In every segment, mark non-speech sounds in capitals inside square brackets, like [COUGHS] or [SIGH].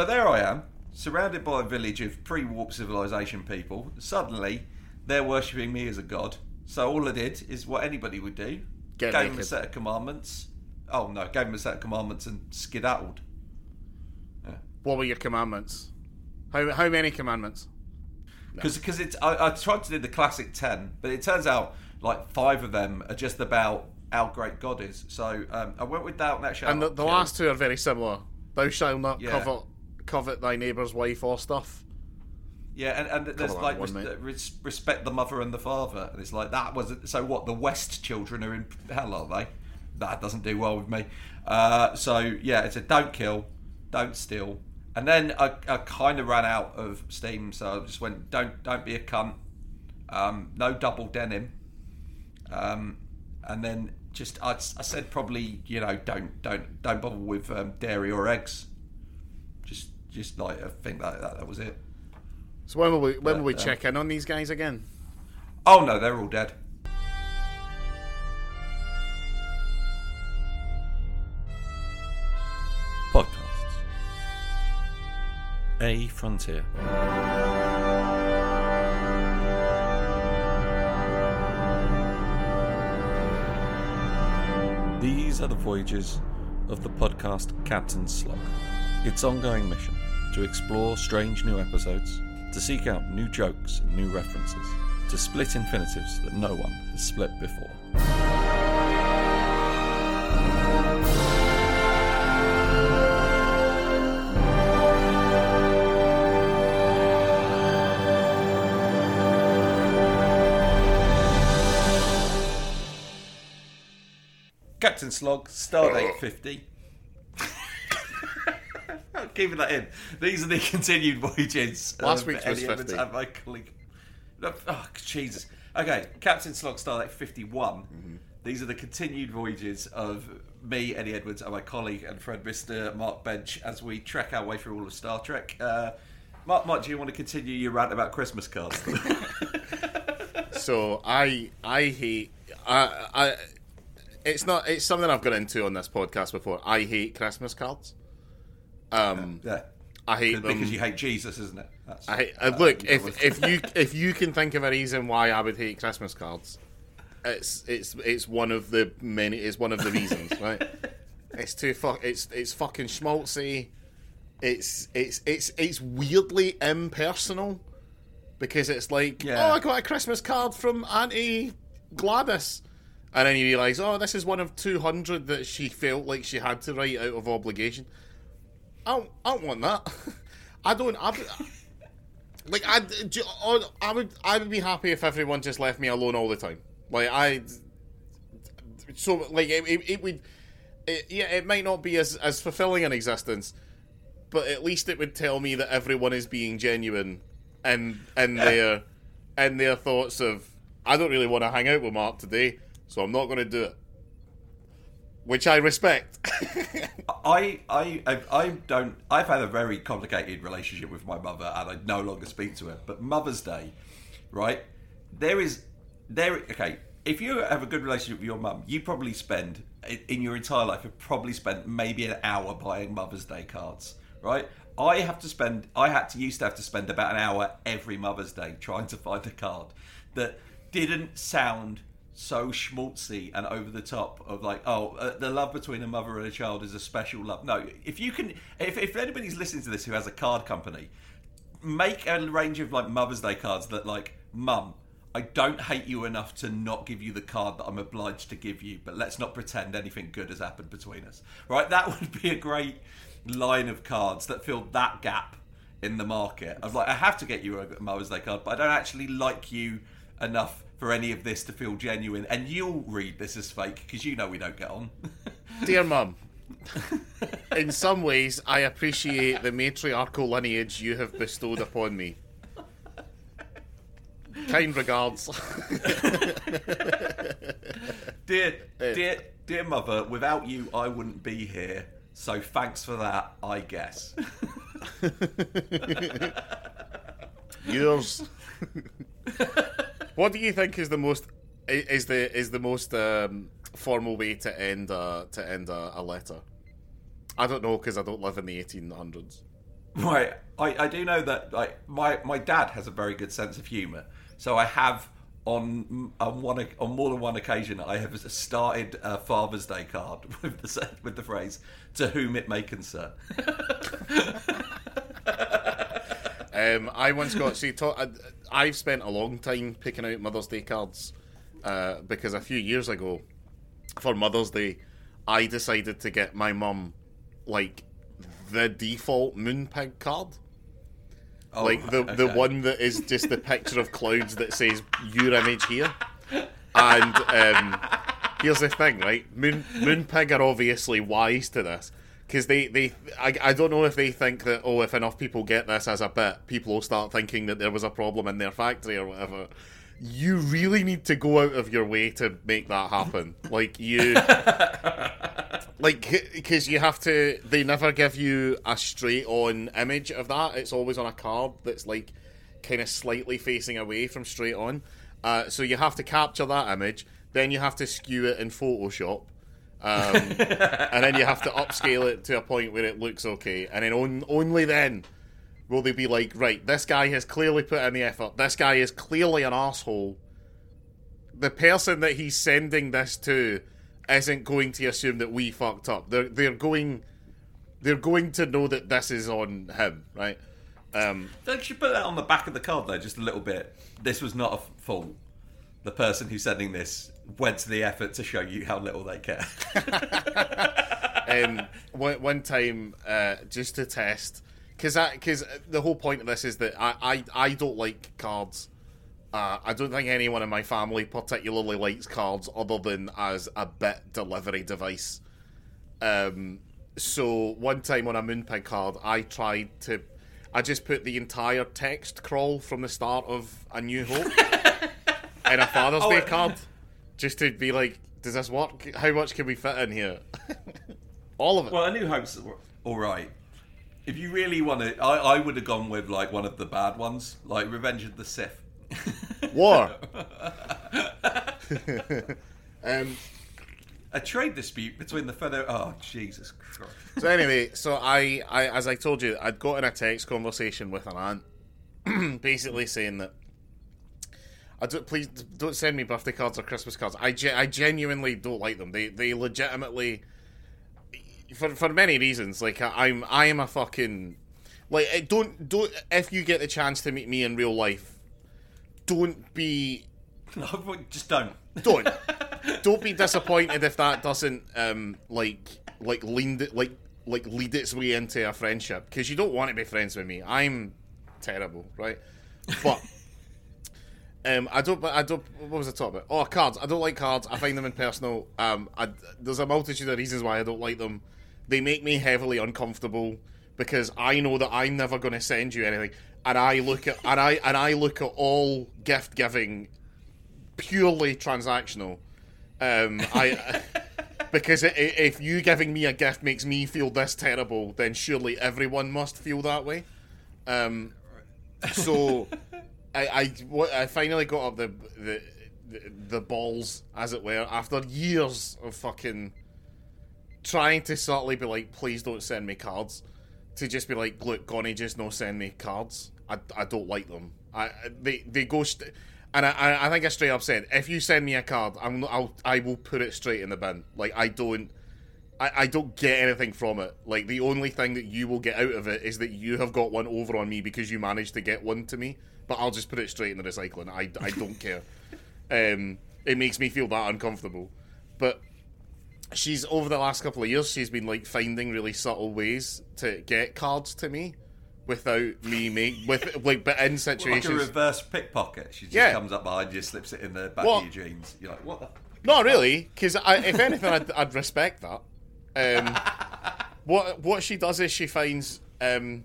So there I am, surrounded by a village of pre-warp civilization people. Suddenly, they're worshipping me as a god. So all I did is what anybody would do: Get gave them a set of commandments. Oh no, gave them a set of commandments and skedaddled. What were your commandments? How how many commandments? Because it's I, I tried to do the classic ten, but it turns out like five of them are just about our great God is. So um, I went with doubt that And the, the last two are very similar. Thou shalt not Yeah. covet covet thy neighbour's wife or stuff. Yeah, and, and there's like one, res- res- respect the mother and the father, and it's like that was so. What the West children are in hell, are they? That doesn't do well with me. Uh, so yeah, it's a don't kill, don't steal, and then I, I kind of ran out of steam, so I just went don't don't be a cunt, um, no double denim, um, and then just I, I said probably you know don't don't don't bother with um, dairy or eggs, just just like I think that that, that was it. So when will we when will we But, uh, check in on these guys again? Oh no, they're all dead. Podcasts. A Frontier. These are the voyages of the podcast Captain Slog. Its ongoing mission to explore strange new episodes, to seek out new jokes and new references, to split infinitives that no one has split before. Captain Slog, Stardate 50. I'm [LAUGHS] keeping that in. These are the [LAUGHS] continued voyages. Last of week's was Ellie 50. and my colleague. Oh, Jesus. Okay, Captain Slog, Stardate 51. Mm-hmm. These are the continued voyages of me, Eddie Edwards, and my colleague and friend, Mr. Mark Bench, as we trek our way through all of Star Trek. Uh, Mark, Mark, do you want to continue your rant about Christmas cards? [LAUGHS] So I I hate I I it's not it's something I've got into on this podcast before. I hate Christmas cards. Um yeah. I hate them. Because you hate Jesus, isn't it? That's, I hate, uh, look, if if [LAUGHS] you if you can think of a reason why I would hate Christmas cards, it's it's it's one of the many. It's one of the reasons, [LAUGHS] right? It's too fuck. It's it's fucking schmaltzy. It's it's it's it's weirdly impersonal because it's like, Yeah. oh, I got a Christmas card from Auntie Gladys, and then you realise, oh, this is one of two hundred that she felt like she had to write out of obligation. I don't, I don't want that. [LAUGHS] I don't. I, like I, oh, I would, I would be happy if everyone just left me alone all the time. Like I, so like it, it, it would, it, yeah, it might not be as as fulfilling an existence, but at least it would tell me that everyone is being genuine and and their and their thoughts of I don't really want to hang out with Mark today, so I'm not going to do it. Which I respect. [LAUGHS] I, I, I, don't. I've had a very complicated relationship with my mother, and I no longer speak to her. But Mother's Day, right? There is, there. Okay, if you have a good relationship with your mum, you probably spend in your entire life. You've probably spent maybe an hour buying Mother's Day cards, right? I have to spend. I had to used to have to spend about an hour every Mother's Day trying to find a card that didn't sound so schmaltzy and over the top of like oh uh, the love between a mother and a child is a special love. No if you can if, if anybody's listening to this who has a card company make a range of like mother's day cards that like mum i don't hate you enough to not give you the card that i'm obliged to give you but let's not pretend anything good has happened between us. Right? That would be a great line of cards that fill that gap in the market. Of like i have to get you a mother's day card but i don't actually like you enough for any of this to feel genuine and you'll read this as fake because you know we don't get on [LAUGHS] Dear Mum, in some ways, I appreciate the matriarchal lineage you have bestowed upon me. Kind regards. [LAUGHS] dear eh. dear dear mother without you i wouldn't be here so thanks for that i guess [LAUGHS] Yours. What do you think is the most is the is the most um, formal way to end a to end a, a letter? I don't know because I don't live in the 1800s. Right. I, I do know that like my, my dad has a very good sense of humour. So I have on on one on more than one occasion I have started a Father's Day card [LAUGHS] with the with the phrase "To whom it may concern." [LAUGHS] Um, I once got see. To, I, have spent a long time picking out Mother's Day cards uh, because a few years ago, for Mother's Day, I decided to get my mum like the default Moonpig card. Oh, like the okay. the one that is just the picture of clouds that says your image here. And um, here's the thing, right? Moon Moonpig are obviously wise to this because they they I, I don't know if they think that oh if enough people get this as a bit people will start thinking that there was a problem in their factory or whatever. You really need to go out of your way to make that happen. Like you [LAUGHS] like because you have to they never give you a straight on image of that. It's always on a card that's like kind of slightly facing away from straight on. Uh, so you have to capture that image then you have to skew it in photoshop um, and then you have to upscale it to a point where it looks okay, and then on, only then will they be like, right, this guy has clearly put in the effort. This guy is clearly an asshole. The person that he's sending this to isn't going to assume that we fucked up. They're they're going they're going to know that this is on him, right? Um, Don't you put that on the back of the card though, just a little bit? This was not a fault. The person who's sending this went to the effort to show you how little they care. [LAUGHS] um, one, one time, uh, just to test, because because the whole point of this is that I I, I don't like cards. Uh, I don't think anyone in my family particularly likes cards other than as a bit delivery device. Um, so one time on a Moonpig card, I tried to, I just put the entire text crawl from the start of A New Hope in a Father's [LAUGHS] oh, Day card just to be like, does this work? How much can we fit in here? [LAUGHS] All of it. Well, A New Hope's all right. If you really want to, I, I would have gone with like one of the bad ones, like Revenge of the Sith. [LAUGHS] War. [LAUGHS] um, a trade dispute between the fellow. Oh, Jesus Christ. So anyway, so I, I, as I told you, I'd got in a text conversation with an aunt, [CLEARS THROAT] basically saying that I don't, please don't send me birthday cards or Christmas cards. I, ge- I genuinely don't like them. They they legitimately for for many reasons. Like I, I'm I am a fucking like don't don't if you get the chance to meet me in real life, don't be [LAUGHS] no, just don't don't [LAUGHS] don't be disappointed if that doesn't um like like lean like like lead its way into a friendship because you don't want to be friends with me. I'm terrible, right? But um, I don't. I don't. What was I talking about? Oh, cards. I don't like cards. I find them impersonal. Um, I, there's a multitude of reasons why I don't like them. They make me heavily uncomfortable because I know that I'm never going to send you anything, and I look at and I and I look at all gift giving purely transactional. Um, I [LAUGHS] because if you giving me a gift makes me feel this terrible, then surely everyone must feel that way. Um, so [LAUGHS] I, I, what, I finally got up the, the the balls, as it were, after years of fucking trying to subtly be like, please don't send me cards. To just be like, look, Gonny, just no send me cards. I, I don't like them. I they they go, st- and I I think I straight up said, if you send me a card, I'm I'll I will put it straight in the bin. Like I don't. I, I don't get anything from it. Like the only thing that you will get out of it is that you have got one over on me because you managed to get one to me but I'll just put it straight in the recycling. I, I don't care. Um, it makes me feel that uncomfortable. But she's over the last couple of years, she's been like finding really subtle ways to get cards to me without me make with like but in situations like a reverse pickpocket. She just yeah. comes up behind you, slips it in the back what? of your jeans. You're like, what the? Not really, because if anything, I'd, I'd, respect that. Um, [LAUGHS] what what she does is she finds um,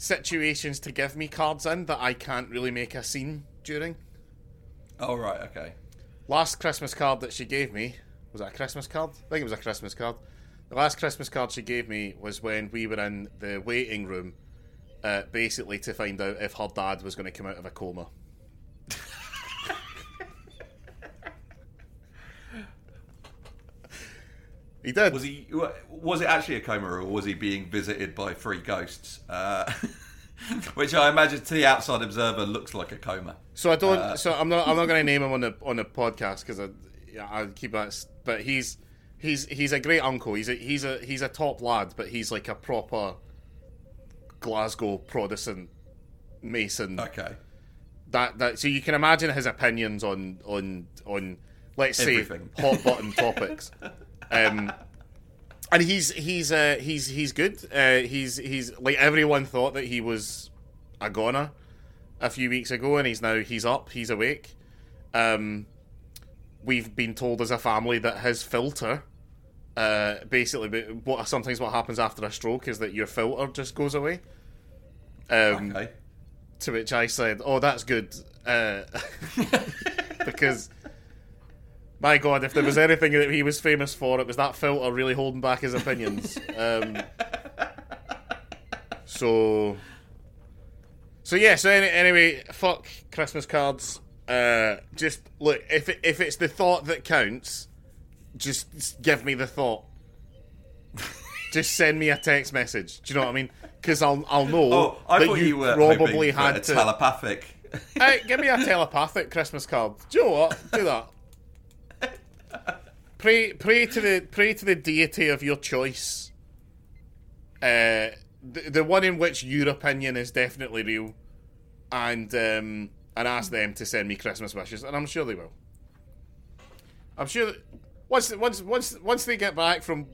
situations to give me cards in that I can't really make a scene during. Oh right, okay. Last Christmas card that she gave me was that a Christmas card? I think it was a Christmas card. The last Christmas card she gave me was when we were in the waiting room, uh, basically to find out if her dad was going to come out of a coma. [LAUGHS] He did. Was he? Was it actually a coma, or was he being visited by three ghosts? Uh, [LAUGHS] which I imagine to the outside observer looks like a coma. So I don't. Uh, so I'm not. I'm not going to name him on the on the podcast because I, I keep that. But he's he's he's a great uncle. He's a he's a he's a top lad, but he's like a proper Glasgow Protestant Mason. Okay. That that. So you can imagine his opinions on on on let's say hot button topics. [LAUGHS] Um, and he's he's uh, he's he's good. Uh, he's he's like everyone thought that he was a goner a few weeks ago, and he's now he's up, he's awake. Um, we've been told as a family that his filter, uh, basically, what sometimes what happens after a stroke is that your filter just goes away. Um, Okay. to which I said, "Oh, that's good," uh, [LAUGHS] because my God, if there was anything that he was famous for, it was that filter really holding back his opinions. Um, so, so yeah. So any, anyway, fuck Christmas cards. Uh, just look if it, if it's the thought that counts, just give me the thought. just send me a text message. Do you know what I mean? Because I'll I'll know Oh, I that you, you, were probably had a to. telepathic. Hey, give me a telepathic Christmas card. Do you know what? Do that. Pray, pray to the pray to the deity of your choice. Uh, the, the one in which your opinion is definitely real, and um, and ask them to send me Christmas wishes, and I'm sure they will. I'm sure that once once once once they get back from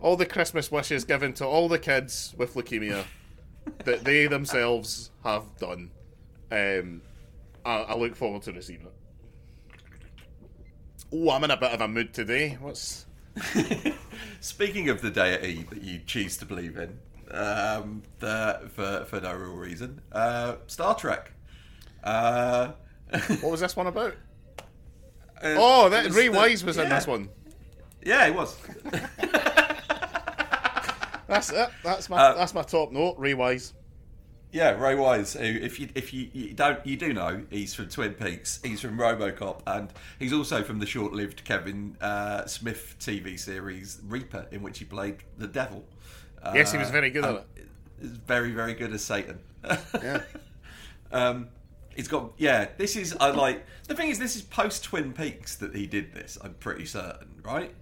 all the Christmas wishes given to all the kids with leukemia that they themselves have done. Um, I, I look forward to receiving it. Oh, I'm in a bit of a mood today. What's [LAUGHS] Speaking of the deity that you choose to believe in, um, the, for for no real reason, uh, Star Trek. Uh, [LAUGHS] what was this one about? uh, Oh, that was Ray Wise was in yeah. this one. Yeah, it was. [LAUGHS] That's it. That's my Uh, that's my top note. Ray Wise. Yeah, Ray Wise. Who, if you if you, you don't you do know, he's from Twin Peaks. He's from RoboCop, and he's also from the short-lived Kevin uh, Smith TV series Reaper, in which he played the devil. Uh, Yes, he was very good at He's very very good as Satan. Yeah. [LAUGHS] Um, he's got yeah. This is I like the thing is this is post Twin Peaks that he did this. I'm pretty certain, right?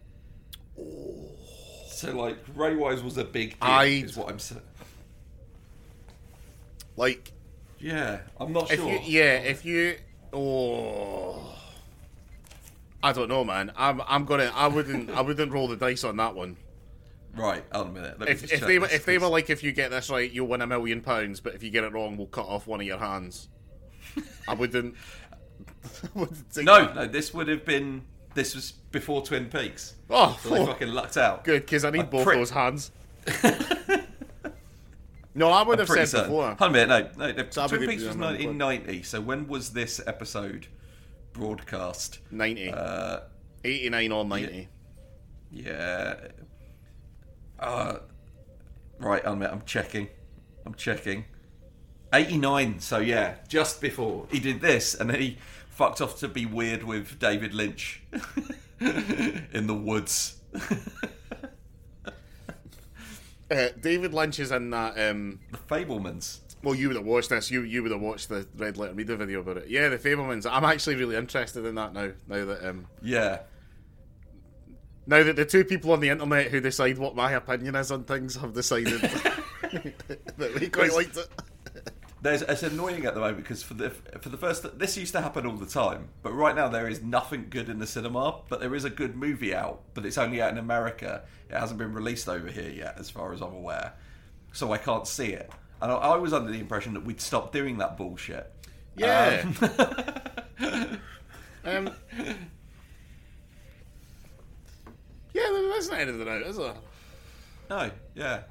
So like Ray Wise was a big. Deal, I- is what I'm saying. Like Yeah, I'm not if sure. you yeah if you oh I don't know, man. I'm I'm gonna I wouldn't I wouldn't roll the dice on that one. Right, hold on a minute. If, if they were if they were like if you get this right you'll win a million pounds, but if you get it wrong we'll cut off one of your hands. I wouldn't. I [LAUGHS] wouldn't no, that. no, this would have been this was before Twin Peaks. Oh, So they oh, fucking lucked out. good because I need I'm both those hands. [LAUGHS] no, I would have Pretty said certain. before. Hold on a minute, no, no. the So Twin Peaks was do that, man. 1990. So when was this episode broadcast? 90. Uh, 89 or 90. yeah. Uh, right, hold on a minute. I'm checking. I'm checking. 89. So yeah, just before he did this, and then he fucked off to be weird with David Lynch [LAUGHS] in the woods. [LAUGHS] Uh, David Lynch is in that. Um, the Fabelmans. well, you would have watched this. You you would have watched the Red Letter Media video about it. Yeah, the Fabelmans. I'm actually really interested in that now. Now that um, Yeah. now that the two people on the internet who decide what my opinion is on things have decided [LAUGHS] [LAUGHS] that we quite liked it. There's, it's annoying at the moment because for the for the first this used to happen all the time, but right now there is nothing good in the cinema. But there is a good movie out, but it's only out in America. It hasn't been released over here yet, as far as I'm aware. So I can't see it. And I, I was under the impression that we'd stop doing that bullshit. Yeah. Um, [LAUGHS] Um, yeah, there isn't anything out, is there? no, yeah.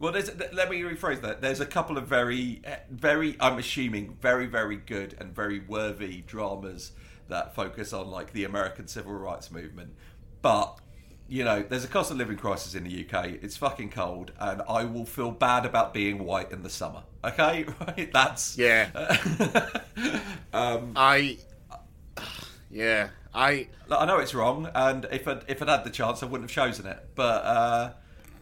Well, there's, th- let me rephrase that. There's a couple of very, eh, very, I'm assuming, very, very good and very worthy dramas that focus on like the American civil rights movement. But you know, there's a cost of living crisis in the UK. It's fucking cold, and I will feel bad about being white in the summer. Okay, [LAUGHS] right? That's Yeah. [LAUGHS] um, I, yeah, I I know it's wrong, and if I'd, if I'd had the chance, I wouldn't have chosen it. But uh,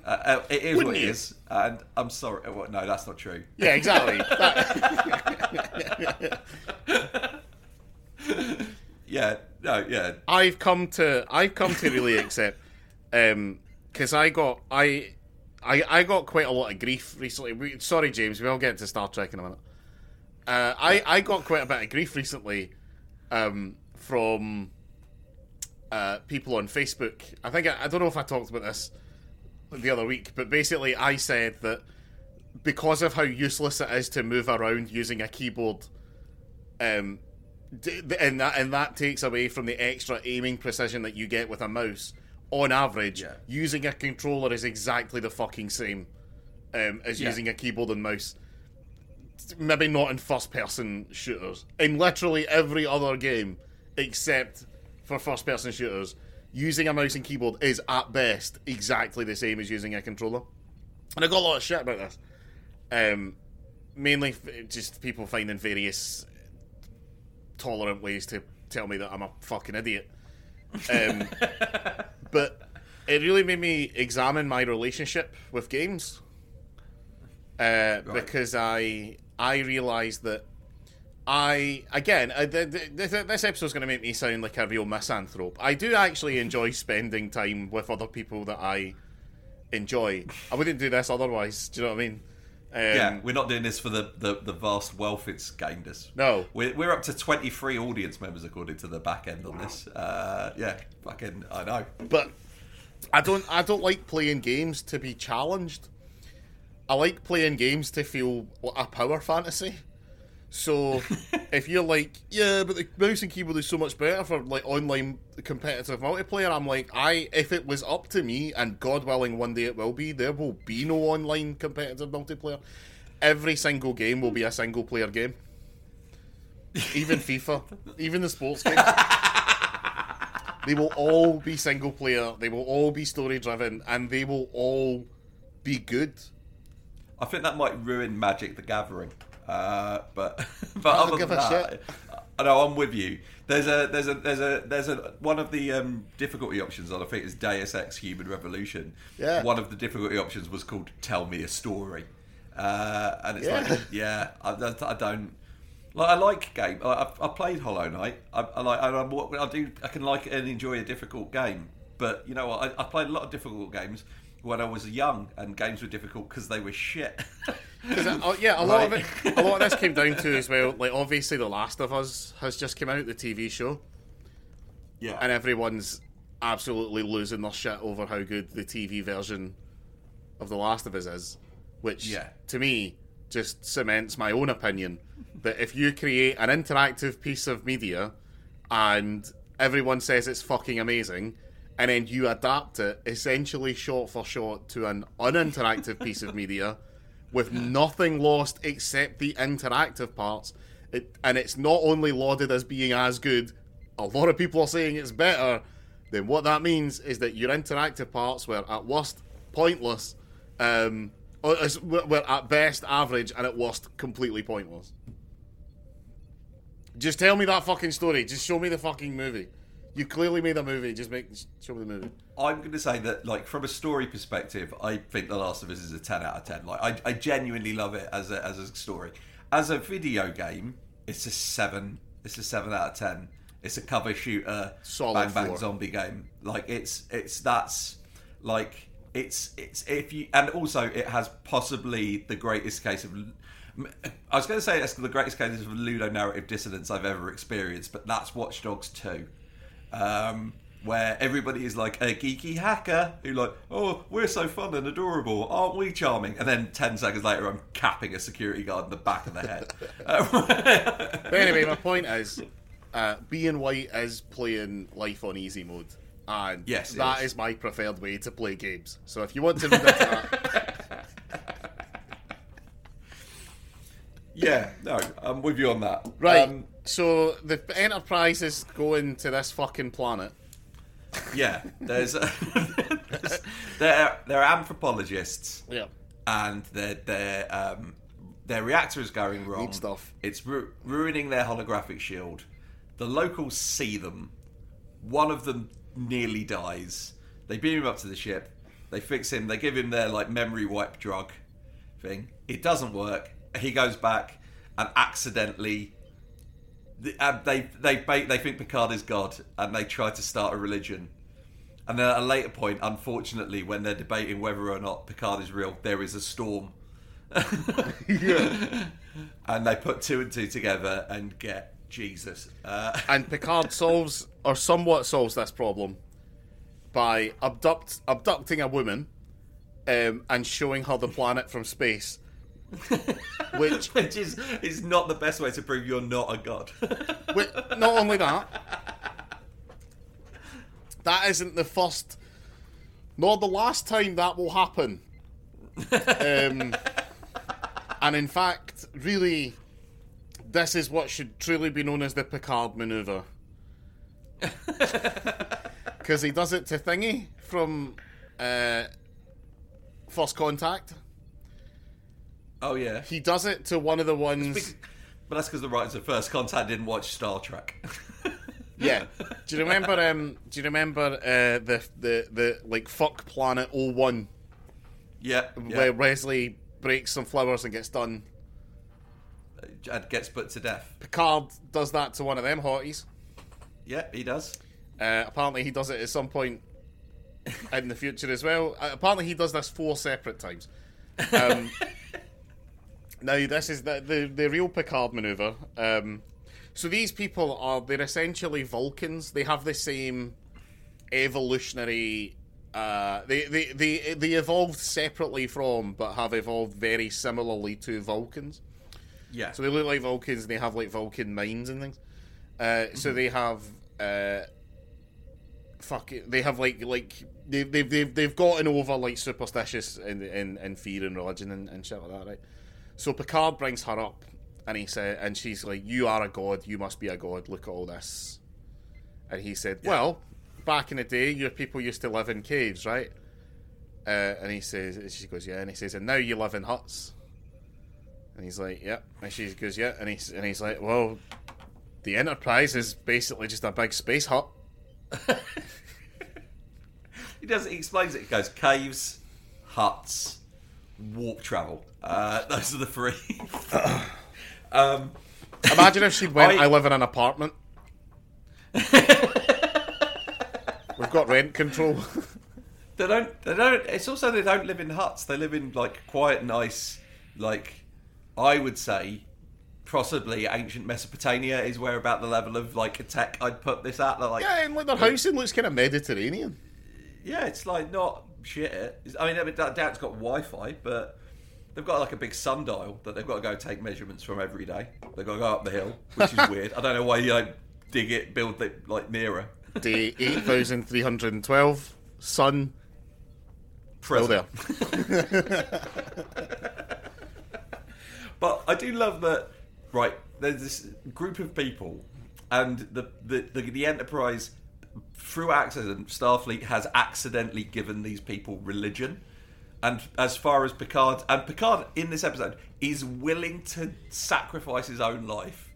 uh, uh, it is Wouldn't what it you? is, and I'm sorry. Well, no, that's not true. yeah, exactly. [LAUGHS] [LAUGHS] Yeah, no, yeah, I've come to I've come to really accept because I got I, I I got quite a lot of grief recently. We, sorry, James, we'll get to Star Trek in a minute. Uh, I I got quite a bit of grief recently um, from uh, people on Facebook. I think I, I don't know if I talked about this the other week, but basically I said that because of how useless it is to move around using a keyboard, um, and that and that takes away from the extra aiming precision that you get with a mouse. On average, Yeah. using a controller is exactly the fucking same um, as Yeah. using a keyboard and mouse. Maybe not in first-person shooters. In literally every other game, except for first-person shooters, using a mouse and keyboard is at best exactly the same as using a controller. And I got a lot of shit about this. Um, mainly f- just people finding various tolerant ways to tell me that I'm a fucking idiot. Um, [LAUGHS] but it really made me examine my relationship with games uh, because I I realised that I again uh, th- th- th- this episode's going to make me sound like a real misanthrope. I do actually enjoy spending time with other people that I enjoy. I wouldn't do this otherwise. Do you know what I mean? Um, yeah. We're not doing this for the, the, the vast wealth it's gained us. No. we're, we're up to 23 audience members according to the back end on this. Uh, yeah, fucking, I know. but I don't I don't like playing games to be challenged. I like playing games to feel a power fantasy. So [LAUGHS] if you're like, yeah, but the mouse and keyboard is so much better for like online competitive multiplayer, I'm like, I if it was up to me, and God willing, one day it will be, there will be no online competitive multiplayer. Every single game will be a single player game. Even FIFA, [LAUGHS] even the sports games. They will all be single player. They will all be story driven, and they will all be good. I think that might ruin Magic the Gathering. Uh, but [LAUGHS] but other than that. I know I'm with you. There's a there's a there's a there's a one of the um, difficulty options on I think is Deus Ex Human Revolution. Yeah. One of the difficulty options was called Tell Me a Story, uh, and it's Yeah. like [LAUGHS] yeah, I, I- don't. Like I like game. I, I- played Hollow Knight. I, I like. I, I do. I can like and enjoy a difficult game. But you know what? I, I played a lot of difficult games when I was young, and games were difficult because they were shit. [LAUGHS] uh, yeah, a lot of it. A lot of this [LAUGHS] came down to as well. Like obviously, The Last of Us has just come out, the TV show, yeah. and everyone's absolutely losing their shit over how good the TV version of The Last of Us is. Which, Yeah. to me, just cements my own opinion that if you create an interactive piece of media and everyone says it's fucking amazing, and then you adapt it essentially shot for shot to an uninteractive piece of media with nothing lost except the interactive parts, it, and it's not only lauded as being as good, a lot of people are saying it's better, then what that means is that your interactive parts were at worst pointless, um, or as- were were at best average, and at worst completely pointless. Just tell me that fucking story. Just show me the fucking movie. You clearly made a movie. Just make show me the movie. I'm going to say that, like, from a story perspective, I think The Last of Us is a 10 out of 10. Like, I, I genuinely love it as a, as a story. As a video game, it's a 7. It's a 7 out of 10. It's a cover shooter, Solid bang bang zombie game. Like, it's, it's, that's, like, it's, it's, if you, and also it has possibly the greatest case of, I was going to say it's the greatest case of ludo narrative dissonance I've ever experienced, but that's Watch Dogs 2 um, where everybody is like a geeky hacker who like, oh, we're so fun and adorable, aren't we charming? And then ten seconds later, I'm capping a security guard in the back of the head. [LAUGHS] But anyway, my [LAUGHS] point is, uh, being white is playing life on easy mode, and Yes, that is. is my preferred way to play games. So if you want to read into that, [LAUGHS] yeah, no, I'm with you on that. right? Um, so the Enterprise is going to this fucking planet. yeah, there's, there's [LAUGHS] they're they're anthropologists. Yeah. and their their um, their reactor is going wrong. Neat stuff. It's ru- ruining their holographic shield. The locals see them. One of them nearly dies. They beam him up to the ship. They fix him. They give him their like memory wipe drug thing. It doesn't work. He goes back and accidentally. the- uh, They they they think Picard is God and they try to start a religion. And then at a later point, unfortunately, when they're debating whether or not Picard is real, there is a storm. [LAUGHS] [LAUGHS] and they put two and two together and get Jesus. Uh, [LAUGHS] And Picard solves, or somewhat solves this problem by abduct, abducting a woman um, and showing her the planet from space. Which, [LAUGHS] which is is not the best way to prove you're not a god. [LAUGHS] which, not only that, that isn't the first nor the last time that will happen. Um, [LAUGHS] and in fact, really, this is what should truly be known as the Picard maneuver. Because he does it to Thingy from uh, First Contact. Oh yeah, He does it to one of the ones. but that's because the writers of First Contact didn't watch Star Trek. [LAUGHS] Yeah. Do you remember? Um, do you remember uh, the the the like fuck planet 01 yeah, where yeah. Wesley breaks some flowers and gets done? and gets put to death. Picard does that to one of them hotties. Yeah, he does. Uh, apparently, he does it at some point in the future as well. Uh, apparently, he does this four separate times. Um, [LAUGHS] now, this is the, the the real Picard maneuver. Um, so these people are they're essentially Vulcans. They have the same evolutionary. Uh, they, they they they evolved separately from, but have evolved very similarly to Vulcans. Yeah. So they look like Vulcans and they have like Vulcan minds and things. Uh, So they have uh, fuck it, they have like like they've they've they've, they've gotten over like superstitious and and, and fear and religion and, and shit like that, right? So Picard brings her up and he said and she's like, You are a god, you must be a god, look at all this. And he said, Well, back in the day your people used to live in caves, right? Uh, and he says she goes, Yeah, and he says, And now you live in huts. And he's like, "Yep." And she goes, "Yeah." And he's and he's like, "Well, the Enterprise is basically just a big space hut." [LAUGHS] He does. He explains it. He goes caves, huts, warp travel. Uh, [LAUGHS] those are the three. [COUGHS] um, Imagine if she [LAUGHS] went, I- "I live in an apartment." [LAUGHS] We've got rent control. they don't. They don't. It's also they don't live in huts. They live in like quiet, nice, like I would say, possibly ancient Mesopotamia is where about the level of like tech I'd put this at. They're like, yeah, and like their housing looks kind of Mediterranean. Yeah, it's like not shit. I mean, I doubt it's got Wi-Fi, but they've got like a big sundial that they've got to go take measurements from every day. They've got to go up the hill, which is [LAUGHS] weird. I don't know why you like dig it, build it like nearer. Day eight thousand three hundred and twelve. Sun. Present. there. [LAUGHS] But I do love that. Right, there's this group of people, and the the the, the Enterprise, through accident, Starfleet has accidentally given these people religion. And as far as Picard and Picard in this episode is willing to sacrifice his own life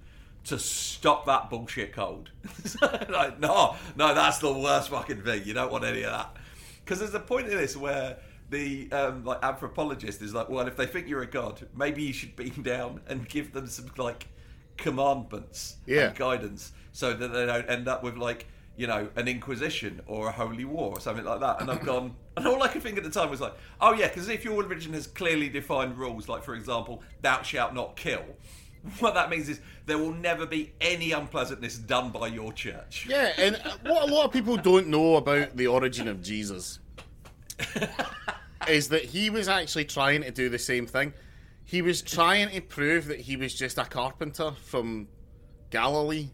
to stop that bullshit cold. [LAUGHS] like, no, no, that's the worst fucking thing. You don't want any of that. Because there's a point in this where the um, like anthropologist is like, well, if they think you're a god, maybe you should beam down and give them some like commandments Yeah. and guidance, so that they don't end up with like you know an inquisition or a holy war or something like that. And I've gone, and all I could think at the time was like, oh yeah, because if your religion has clearly defined rules, like for example, thou shalt not kill. [LAUGHS] What that means is there will never be any unpleasantness done by your church. Yeah, and what a lot of people don't know about the origin of Jesus is that he was actually trying to do the same thing. He was trying to prove that he was just a carpenter from Galilee,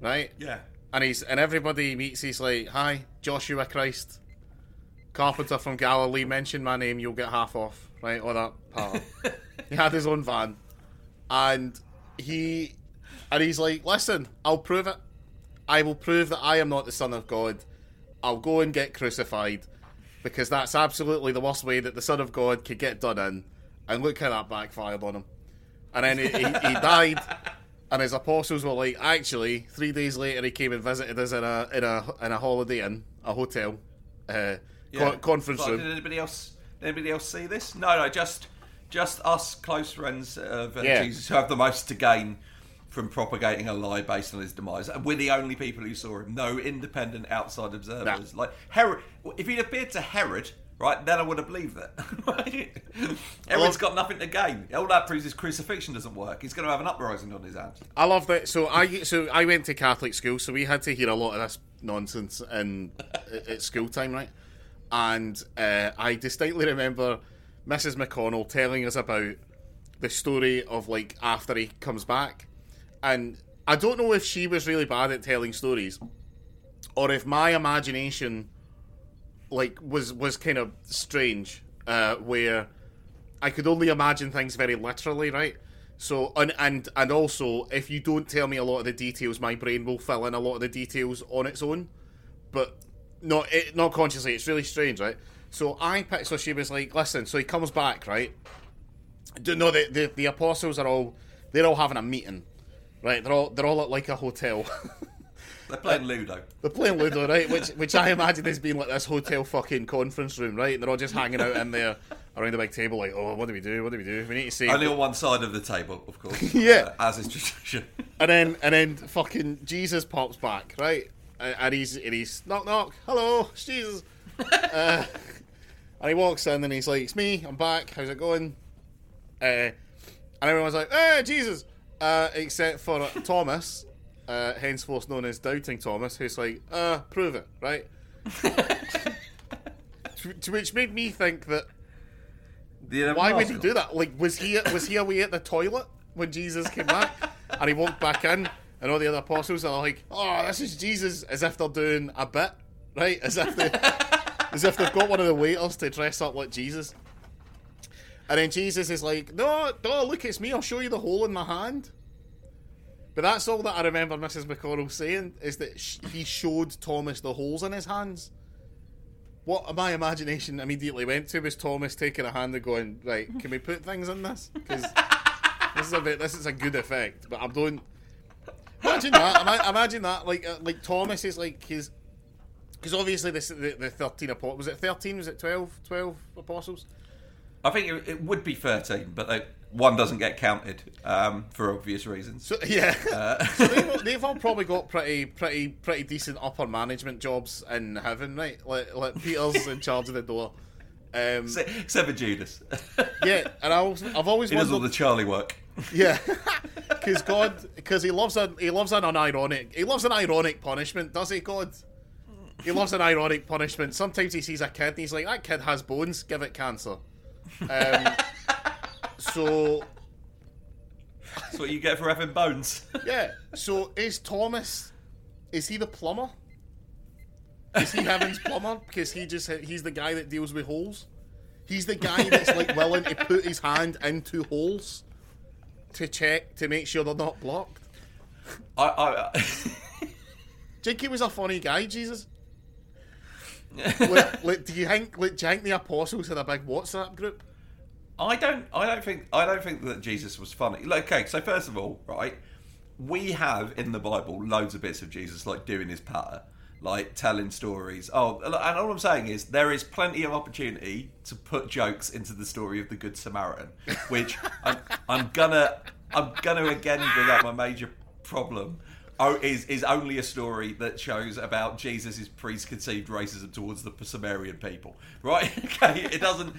right? Yeah. And he's and everybody he meets. He's like, "Hi, Joshua Christ, carpenter from Galilee. Mention my name, you'll get half off." Right, or that part. [LAUGHS] he had his own van, and he and he's like, "Listen, I'll prove it. I will prove that I am not the son of God. I'll go and get crucified because that's absolutely the worst way that the son of God could get done in." And look how that backfired on him. And then he, he, he [LAUGHS] died and his apostles were like, actually, three days later he came and visited us in a in a in a holiday inn, a hotel, uh, Yeah. co- conference But room. Did anybody else? Did anybody else see this? No, no, just just us close friends of uh, Yeah. Jesus who have the most to gain from propagating a lie based on his demise. And we're the only people who saw him. No independent outside observers. Like Herod, if he'd appeared to Herod. Right, then I would have believed it. [LAUGHS] Herod's [LAUGHS] got nothing to gain. All that proves his crucifixion doesn't work. He's going to have an uprising on his hands. I love that. So I so I went to Catholic school, so we had to hear a lot of this nonsense in at school time, right? And uh, I distinctly remember Mrs. McConnell telling us about the story of like after he comes back, and I don't know if she was really bad at telling stories, or if my imagination like was was kind of strange, uh, where I could only imagine things very literally, right? So and and and also, if you don't tell me a lot of the details, my brain will fill in a lot of the details on its own, but not it, not consciously. It's really strange, right? So I picked. So she was like, "Listen." So he comes back, right? Do no, the, the the apostles are all they're all having a meeting, right? They're all they're all at like a hotel. [LAUGHS] They're playing Ludo. They're playing Ludo, right? Which which I imagine has been like this hotel fucking conference room, right? And they're all just hanging out in there around the big table, like, oh, what do we do? What do we do? We need to say. Only on one side of the table, of course. [LAUGHS] Yeah. uh, as is tradition. And then and then fucking Jesus pops back, right? And he's and he's knock knock, hello, it's Jesus. uh, [LAUGHS] and he walks in and he's like, "It's me, I'm back. How's it going?" Uh, and everyone's like, "Hey, Jesus!" Uh, except for Thomas, uh, henceforth known as Doubting Thomas, who's like, "Uh, prove it, right?" [LAUGHS] to, to which made me think that The why would he do that? Like, was he was he away at the toilet when Jesus came back, and he walked back in, and all the other apostles are like, "Oh, this is Jesus," as if they're doing a bit, right? As if they, [LAUGHS] as if they've got one of the waiters to dress up like Jesus. And then Jesus is like, "No, no, look, it's me. I'll show you the hole in my hand." But that's all that I remember Mrs. McConnell saying is that he showed Thomas the holes in his hands. What my imagination immediately went to was Thomas taking a hand and going, "Right, can we put things in this? Because this is a bit, this is a good effect." But I'm doing. Imagine that. Imagine that. Like, uh, like Thomas is like his, because obviously this the, the thirteen apostles. Was it thirteen? Was it 12? 12 apostles? I think it, it would be 13, but they, one doesn't get counted um, for obvious reasons. So yeah, [LAUGHS] so they've, all- they've all probably got pretty, pretty, pretty decent upper management jobs in heaven, right? Like, like Peter's in charge of the door. Um, Except for Judas. [LAUGHS] yeah, and I was, I've always he does all the Charlie work. yeah, [LAUGHS] because God, because he loves a, he loves an unironic, he loves an ironic punishment, does he? God, he loves an ironic punishment. Sometimes he sees a kid and he's like, that kid has bones, give it cancer. Um, so That's what you get for having bones. Yeah. So is Thomas? Is he the plumber? Is he Heaven's plumber? Because he just he's the guy that deals with holes. He's the guy that's like willing to put his hand into holes to check to make sure they're not blocked. I, I, think [LAUGHS] he was a funny guy, Jesus? [LAUGHS] like, like, do you think? Like, do you think the apostles had a big WhatsApp group? I don't. I don't think. I don't think that Jesus was funny. Okay, so first of all, right, we have in the Bible loads of bits of Jesus like doing his patter, like telling stories. Oh, and all I'm saying is there is plenty of opportunity to put jokes into the story of the Good Samaritan, which I'm, I'm gonna. I'm gonna again bring up my major problem. Oh, is is only a story that shows about Jesus' preconceived racism towards the Sumerian people, right? [LAUGHS] Okay, it doesn't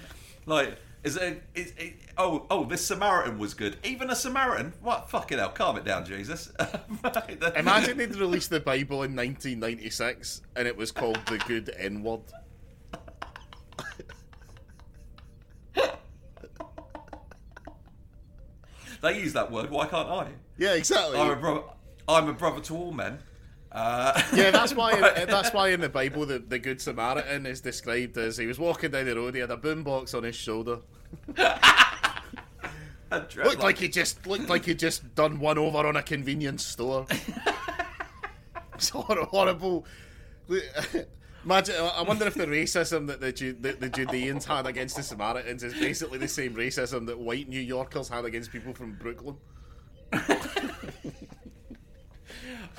like is it, is it oh oh this Samaritan was good. Even a Samaritan, what fucking hell? Calm it down, Jesus. [LAUGHS] Imagine they'd released the Bible in 1996 and it was called the Good N Word. they use that word. Why can't I? Yeah, exactly. I'm a brother. I'm a brother to all men. Uh, Yeah, that's why. [LAUGHS] That's why in the Bible, the, the Good Samaritan is described as he was walking down the road. He had a boombox on his shoulder. [LAUGHS] Looked like he just looked like he just done one over on a convenience store. [LAUGHS] it's horrible. Imagine. I wonder if the racism that the, Ju- the the Judeans had against the Samaritans is basically the same racism that white New Yorkers had against people from Brooklyn.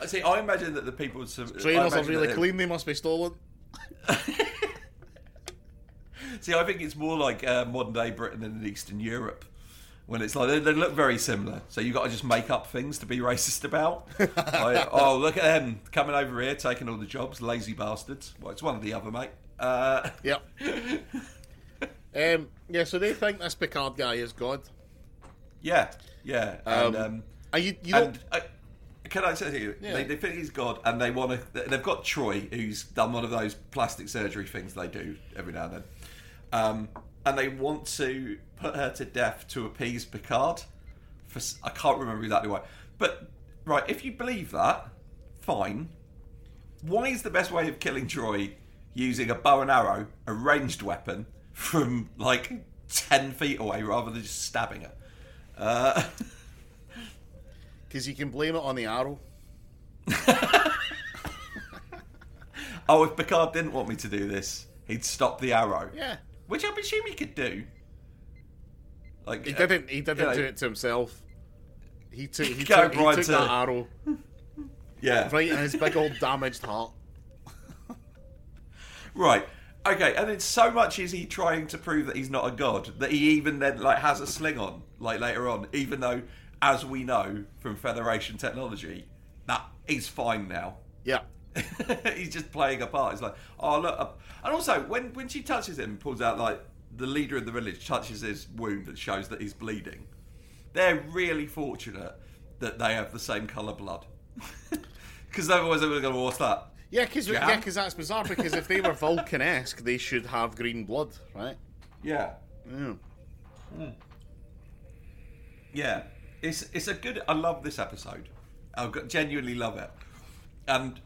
See, I imagine that the people. Trainers are really clean. They must be stolen. [LAUGHS] See, I think it's more like uh, modern day Britain and Eastern Europe. When it's like they, they look very similar, so you got to just make up things to be [LAUGHS] racist about. [LAUGHS] like, oh, look at them coming over here, taking all the jobs, lazy bastards. Well, it's one or the other, mate. Uh, Yep. um, yeah, so they think this Picard guy is God. yeah, yeah, and Um, um, And you, you don't. and uh, can I tell you, Yeah. they, they think he's God, and they want to. They've got Troi, who's done one of those plastic surgery things they do every now and then, um, and they want to put her to death to appease Picard. For I can't remember exactly why, but right, if you believe that, fine. Why is the best way of killing Troi using a bow and arrow, a ranged weapon, from like ten feet away, rather than just stabbing her? Uh, [LAUGHS] Because you can blame it on the arrow. [LAUGHS] Oh, if Picard didn't want me to do this, he'd stop the arrow. Yeah. Which I'm assuming he could do. Like He uh, didn't. He didn't you know, do it to himself. He took. He [LAUGHS] took, he took to- that arrow [LAUGHS] Yeah. right in his big old damaged heart. Right. Okay, and then so much is he trying to prove that he's not a god that he even then like has a sling on like later on, even though, as we know from Federation technology, that is fine now. Yeah. [LAUGHS] he's just playing a part. It's like, oh look, uh, and also when when she touches him, pulls out like the leader of the village touches his wound and shows that he's bleeding. They're really fortunate that they have the same colour blood, [LAUGHS] because otherwise they would have gone, what's that? Yeah, because yeah, 'cause that's bizarre. Because if they were Vulcan-esque, they should have green blood, right? Yeah, Yeah. yeah. It's it's a good. I love this episode. I genuinely love it, and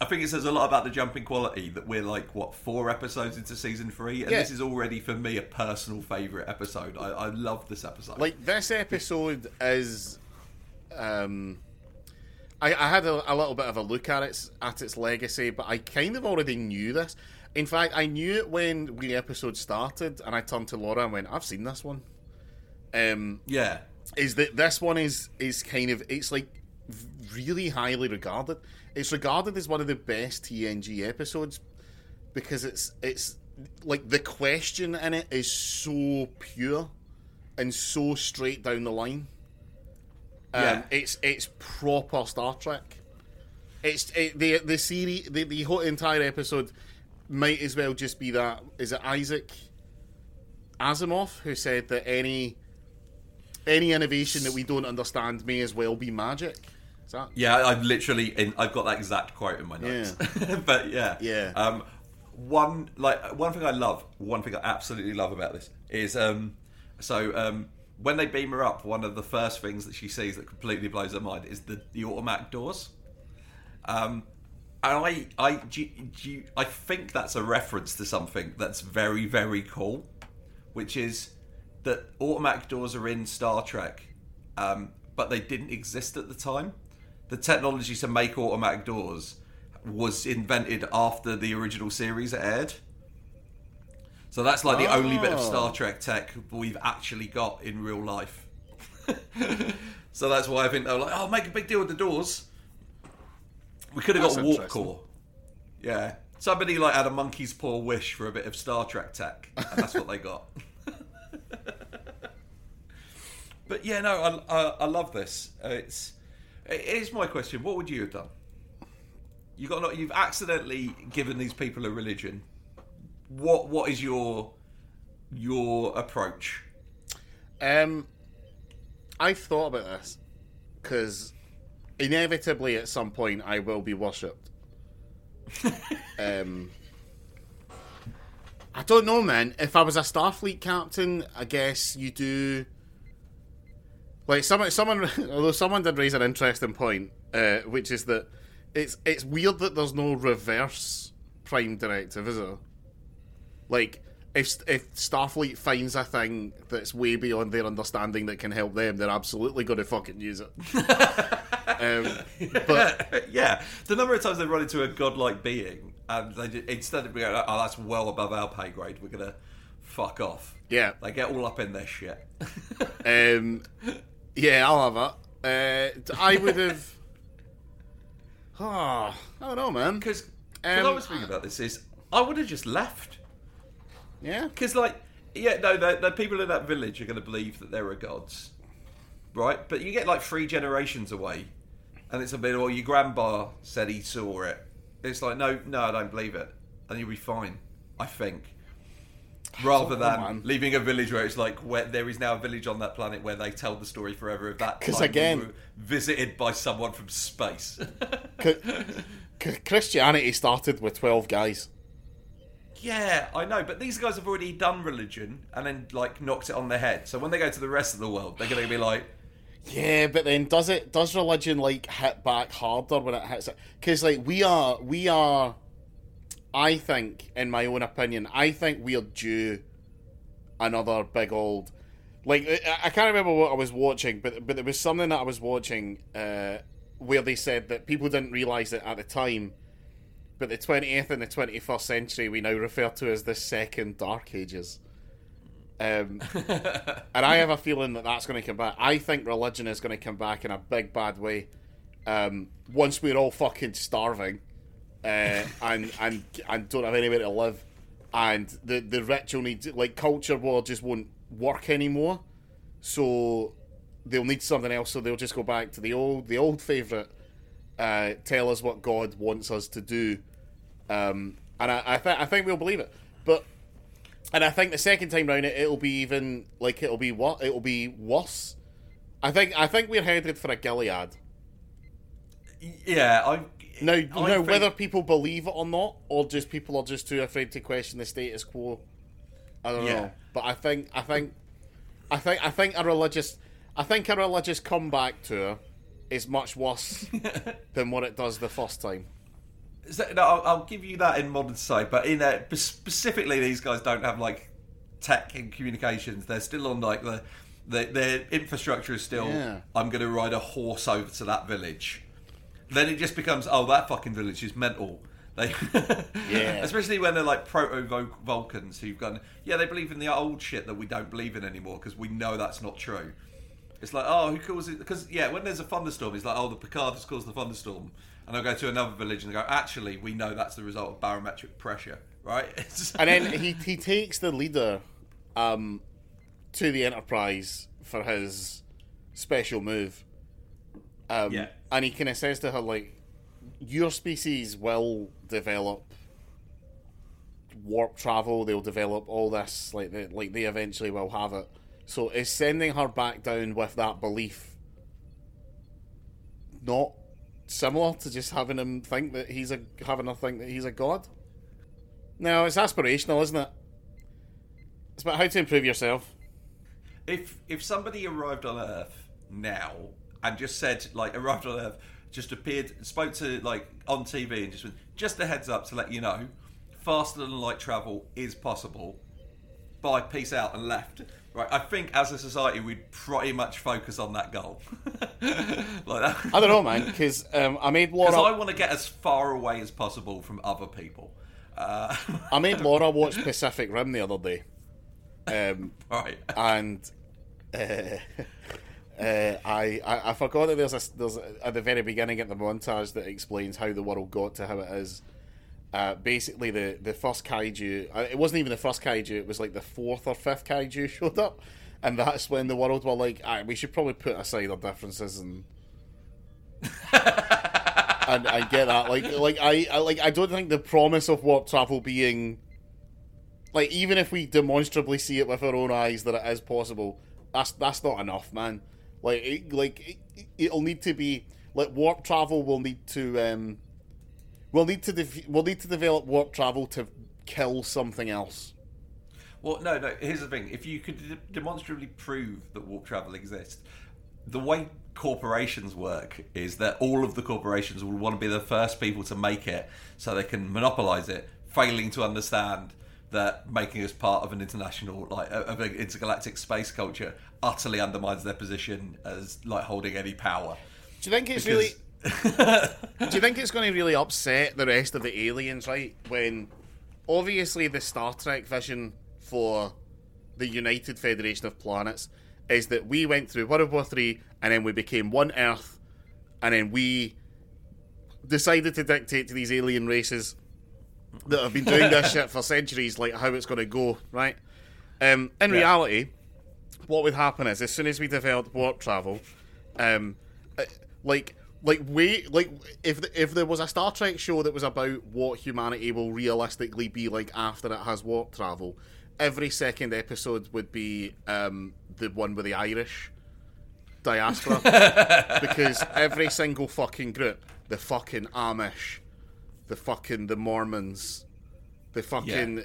I think it says a lot about the jumping quality that we're like what four episodes into season three, and Yeah. this is already for me a personal favorite episode. I, I love this episode. Like this episode is, um, I, I had a, a little bit of a look at its at its legacy, but I kind of already knew this. In fact, I knew it when the episode started, and I turned to Laura and went, "I've seen this one." Um, yeah, is that this one is is kind of it's like really highly regarded. It's regarded as one of the best TNG episodes because it's it's like the question in it is so pure and so straight down the line. Um, Yeah. it's it's proper Star Trek. It's it, the the series the, the whole entire episode might as well just be that is it Isaac Asimov who said that any any innovation that we don't understand may as well be magic. Is that yeah. I've literally in, I've got that exact quote in my notes. [LAUGHS] but yeah, Yeah. Um, one like one thing I love, one thing I absolutely love about this is um, so um, when they beam her up, one of the first things that she sees that completely blows her mind is the the automatic doors. Um, and I, I, do, do I think that's a reference to something that's very, very cool, which is that automatic doors are in Star Trek, um, but they didn't exist at the time. The technology to make automatic doors was invented after the original series aired. So that's like the only bit of Oh. Star Trek tech we've actually got in real life. [LAUGHS] so that's why I think they were like, "Oh, make a big deal with the doors." We could have That's got warp core. Yeah, somebody like had a monkey's paw wish for a bit of Star Trek tech, and that's what they got. [LAUGHS] but yeah, no, I, I, I love this. Uh, It's it is my question. What would you have done? You got you've accidentally given these people a religion. What what is your your approach? Um, I've thought about this because inevitably at some point I will be worshipped. [LAUGHS] um, I don't know, man. If I was a Starfleet captain, I guess you do. Like someone, someone, [LAUGHS] although someone did raise an interesting point, uh, which is that it's it's weird that there's no reverse prime directive, is there? Like, if if Starfleet finds a thing that's way beyond their understanding that can help them, they're absolutely going to fucking use it. [LAUGHS] um, but yeah, the number of times they run into a godlike being and they instead of being, oh, that's well above our pay grade, we're gonna fuck off. yeah, They get all up in their shit. um, [LAUGHS] yeah, I'll have Uh, I would have. [LAUGHS] Ah, I don't know, man. Because Um, I was thinking about this is I would have just left. Yeah. Because like yeah, no, the, the people in that village are going to believe that there are gods, right? But you get like three generations away, and it's a bit. Well, your grandpa said he saw it. It's like no, no, I don't believe it, and you'll be fine. I think. Rather than leaving a village where it's like where there is now a village on that planet where they tell the story forever of that 'Cause time we again- were visited by someone from space. [LAUGHS] Christianity started with 12 guys. Yeah, I know, but these guys have already done religion and then like knocked it on the head. So when they go to the rest of the world, they're going to be like, Yeah, but then does it does religion like hit back harder when it hits it? Because like we are we are, I think, in my own opinion, I think we're due another big old. Like I, can't remember what I was watching, but but there was something that I was watching uh, where they said that people didn't realize it at the time, but the twentieth and the twenty first century we now refer to as the second Dark Ages. Um, [LAUGHS] and I have a feeling that that's going to come back. I think religion is going to come back in a big bad way. Um, once we're all fucking starving, uh, and and and don't have anywhere to live, and the the rich will need like culture war just won't work anymore. So they'll need something else. So they'll just go back to the old the old favorite. Uh, tell us what God wants us to do, um, and I I, th- I think we'll believe it. But and I think the second time round, it, it'll be even like it'll be what it'll be worse. I think I think we're headed for a Gilead. "Yeah, I." Now, I now think- whether people believe it or not, or just people are just too afraid to question the status quo, I don't Yeah. know. But I think I think I think I think a religious I think a religious comeback tour is much worse [LAUGHS] than what it does the first time. No, I'll, I'll give you that in modern society, but in uh, specifically, these guys don't have like tech and communications. They're still on like the, the their infrastructure is still. Yeah. I'm going to ride a horse over to that village. Then it just becomes, oh, that fucking village is mental. They, [LAUGHS] Yeah. [LAUGHS] especially when they're like proto Vulcans who've gone, yeah, they believe in the old shit that we don't believe in anymore because we know that's not true. It's like, oh, who caused it? Because yeah, when there's a thunderstorm, it's like, oh, the Picard has caused the thunderstorm, and they'll go to another village and go, actually, we know that's the result of barometric pressure, right? [LAUGHS] And then he he takes the leader um, to the Enterprise for his special move. Um, Yeah. And he kind of says to her, like, your species will develop warp travel. They'll develop all this, like, they, like they eventually will have it. So is sending her back down with that belief not similar to just having him think that he's a having her think that he's a god? No, it's aspirational, isn't it? It's about how to improve yourself. if if somebody arrived on Earth now and just said like arrived on Earth, just appeared, spoke to like on TV and just went, just a heads up to let you know, faster than light travel is possible. Bye, peace out, and left. Right, I think as a society we'd pretty much focus on that goal, [LAUGHS] like that. I don't know, man, because um, I made Because I want to get as far away as possible from other people. Uh, [LAUGHS] I made Laura watch Pacific Rim the other day, um, [LAUGHS] right. and uh, uh, I, I I forgot that there's a there's a, at the very beginning at the montage that explains how the world got to how it is. Uh, basically, the the first kaiju. uh, It wasn't even the first kaiju. It was like the fourth or fifth kaiju [LAUGHS] showed up, and that's when the world were like, "Ah, "We should probably put aside our differences and." [LAUGHS] and I get that. Like, like I, I, like I don't think the promise of warp travel being, like, even if we demonstrably see it with our own eyes that it is possible, that's that's not enough, man. Like, it, like it, it'll need to be like warp travel will need to, um, we'll need to, def- we'll need to develop warp travel to kill something else. Well, no, no. Here's the thing: if you could de- demonstrably prove that warp travel exists, the way corporations work is that all of the corporations will want to be the first people to make it, so they can monopolize it, failing to understand that making us part of an international, like of an intergalactic space culture, utterly undermines their position as like holding any power. Do you think it's Because- really? [LAUGHS] Do you think it's going to really upset the rest of the aliens, right? When obviously the Star Trek vision for the United Federation of Planets is that we went through World War Three, and then we became one Earth, and then we decided to dictate to these alien races that have been doing this [LAUGHS] shit for centuries, like how it's going to go, right? Um, in Yeah. reality, what would happen is as soon as we developed warp travel, um, uh, like like wait like if if there was a Star Trek show that was about what humanity will realistically be like after it has warp travel, every second episode would be um, the one with the Irish diaspora. [LAUGHS] Because every single fucking group, the fucking Amish, the fucking the Mormons, the fucking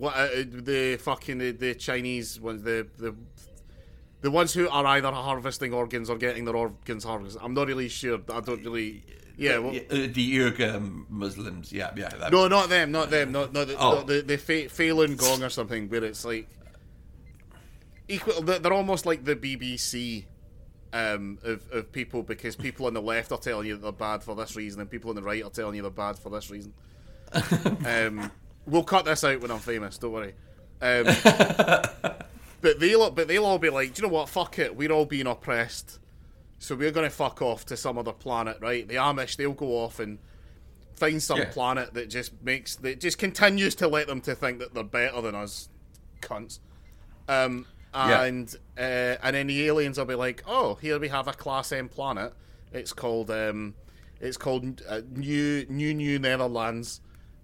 what uh, the fucking the, the Chinese ones, the the the ones who are either harvesting organs or getting their organs harvested. I'm not really sure. I don't really. Yeah. Well, Yeah, uh, the Uyghur Muslims, yeah, yeah. that- no, not them. Not them. Not not the Oh. not the, the Fa- Falun Gong or something. Where it's like equal. They're they're almost like the BBC. Um, of, of people because people on the left are telling you that they're bad for this reason and people on the right are telling you they're bad for this reason. [LAUGHS] um, we'll cut this out when I'm famous. Don't worry. Um, [LAUGHS] but they'll but they'll all be like, do you know what? Fuck it. We're all being oppressed, so we're gonna fuck off to some other planet, right? The Amish they'll go off and find some Yeah. planet that just makes that just continues to let them to think that they're better than us, cunts. Um, Yeah. and uh, and then the aliens will be like, oh, here we have a class M planet. It's called um, it's called uh, New New New Netherlands.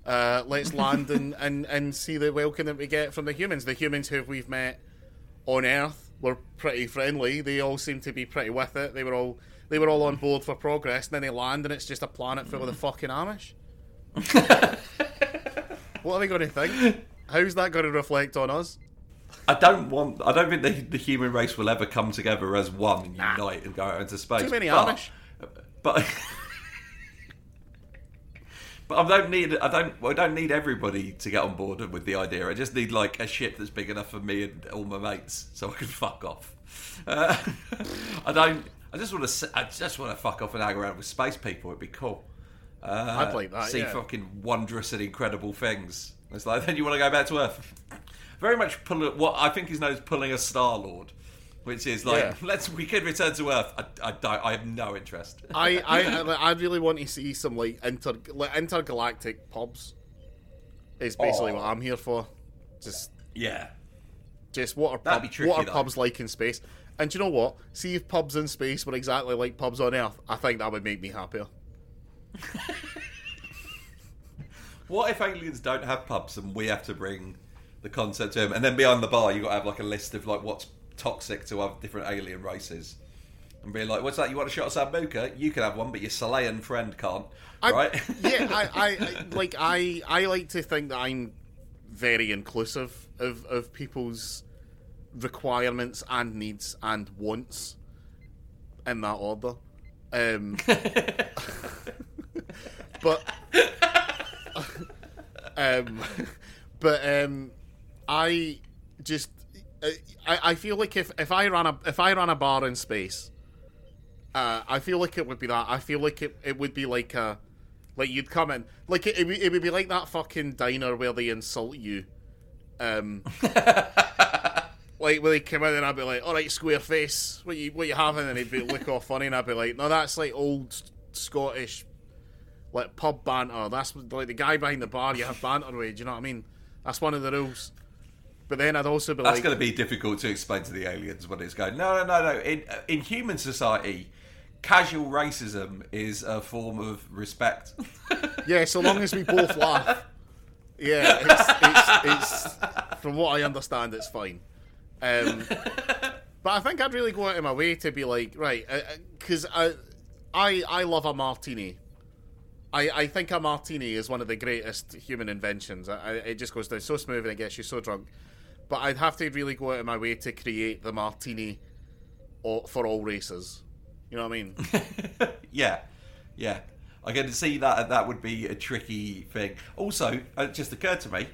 Uh, let's [LAUGHS] land and, and, and see the welcome that we get from the humans. The humans who we've met on Earth were pretty friendly. They all seem to be pretty with it. They were all they were all on board for progress. And then they land and it's just a planet full of the fucking Amish. [LAUGHS] what are they going to think? How's that going to reflect on us? I don't want. I don't think the, the human race will ever come together as one and unite and go out into space. Too many but, Amish. But [LAUGHS] but I don't need. I don't. I don't need everybody to get on board with the idea. I just need like a ship that's big enough for me and all my mates, so I can [LAUGHS] fuck off. Uh, [LAUGHS] I don't. I just want to. I just want to fuck off and hang around with space people. It'd be cool. Uh, I'd like that, See yeah. fucking wondrous and incredible things. It's like [LAUGHS] then you want to go back to Earth. Very much pull what I think is known as pulling a Star Lord, which is like Yeah. [LAUGHS] let's we could return to Earth. I, I don't. I have no interest. [LAUGHS] I, [LAUGHS] I I really want to see some like inter like, intergalactic pubs. Is basically Oh. what I'm here for. Just yeah. just what are pub, tricky, what are though. pubs like in space? And do you know what? See if pubs in space were exactly like pubs on Earth. I think that would make me happier. What if aliens don't have pubs and we have to bring the concept to them? And then behind the bar, you got to have like a list of like what's toxic to other different alien races. And be like, what's that? You want a shot of Sambuca? You can have one, but your Salayan friend can't. I- right? yeah, [LAUGHS] I, I, like I I like to think that I'm very inclusive of of people's requirements and needs and wants in that order. Um, [LAUGHS] but [LAUGHS] um, but um, I just I, I feel like if, if I ran a if I ran a bar in space, uh, I feel like it would be that. I feel like it, it would be like a like you'd come in like it, it, would- it would be like that fucking diner where they insult you. Um, [LAUGHS] like when they come in and I'd be like, "All right, square face, what you what you having?" And he'd be look all funny, and I'd be like, "No, that's like old Scottish like pub banter. That's like the guy behind the bar. You have banter with. Do you know what I mean? That's one of the rules." But then I'd also be That's like, going to be difficult to explain to the aliens when it's going. No, no, no, no. In in human society, casual racism is a form of respect. [LAUGHS] Yeah, so long as we both [LAUGHS] laugh. Yeah, it's, it's, it's from what I understand, it's fine. Um, but I think I'd really go out of my way to be like, right, because I, I, I love a martini. I, I think a martini is one of the greatest human inventions. I, I, it just goes down so smooth and it gets you so drunk. But I'd have to really go out of my way to create the martini for all races. You know what I mean? [LAUGHS] yeah, yeah. I can see that that would be a tricky thing. Also, it just occurred to me,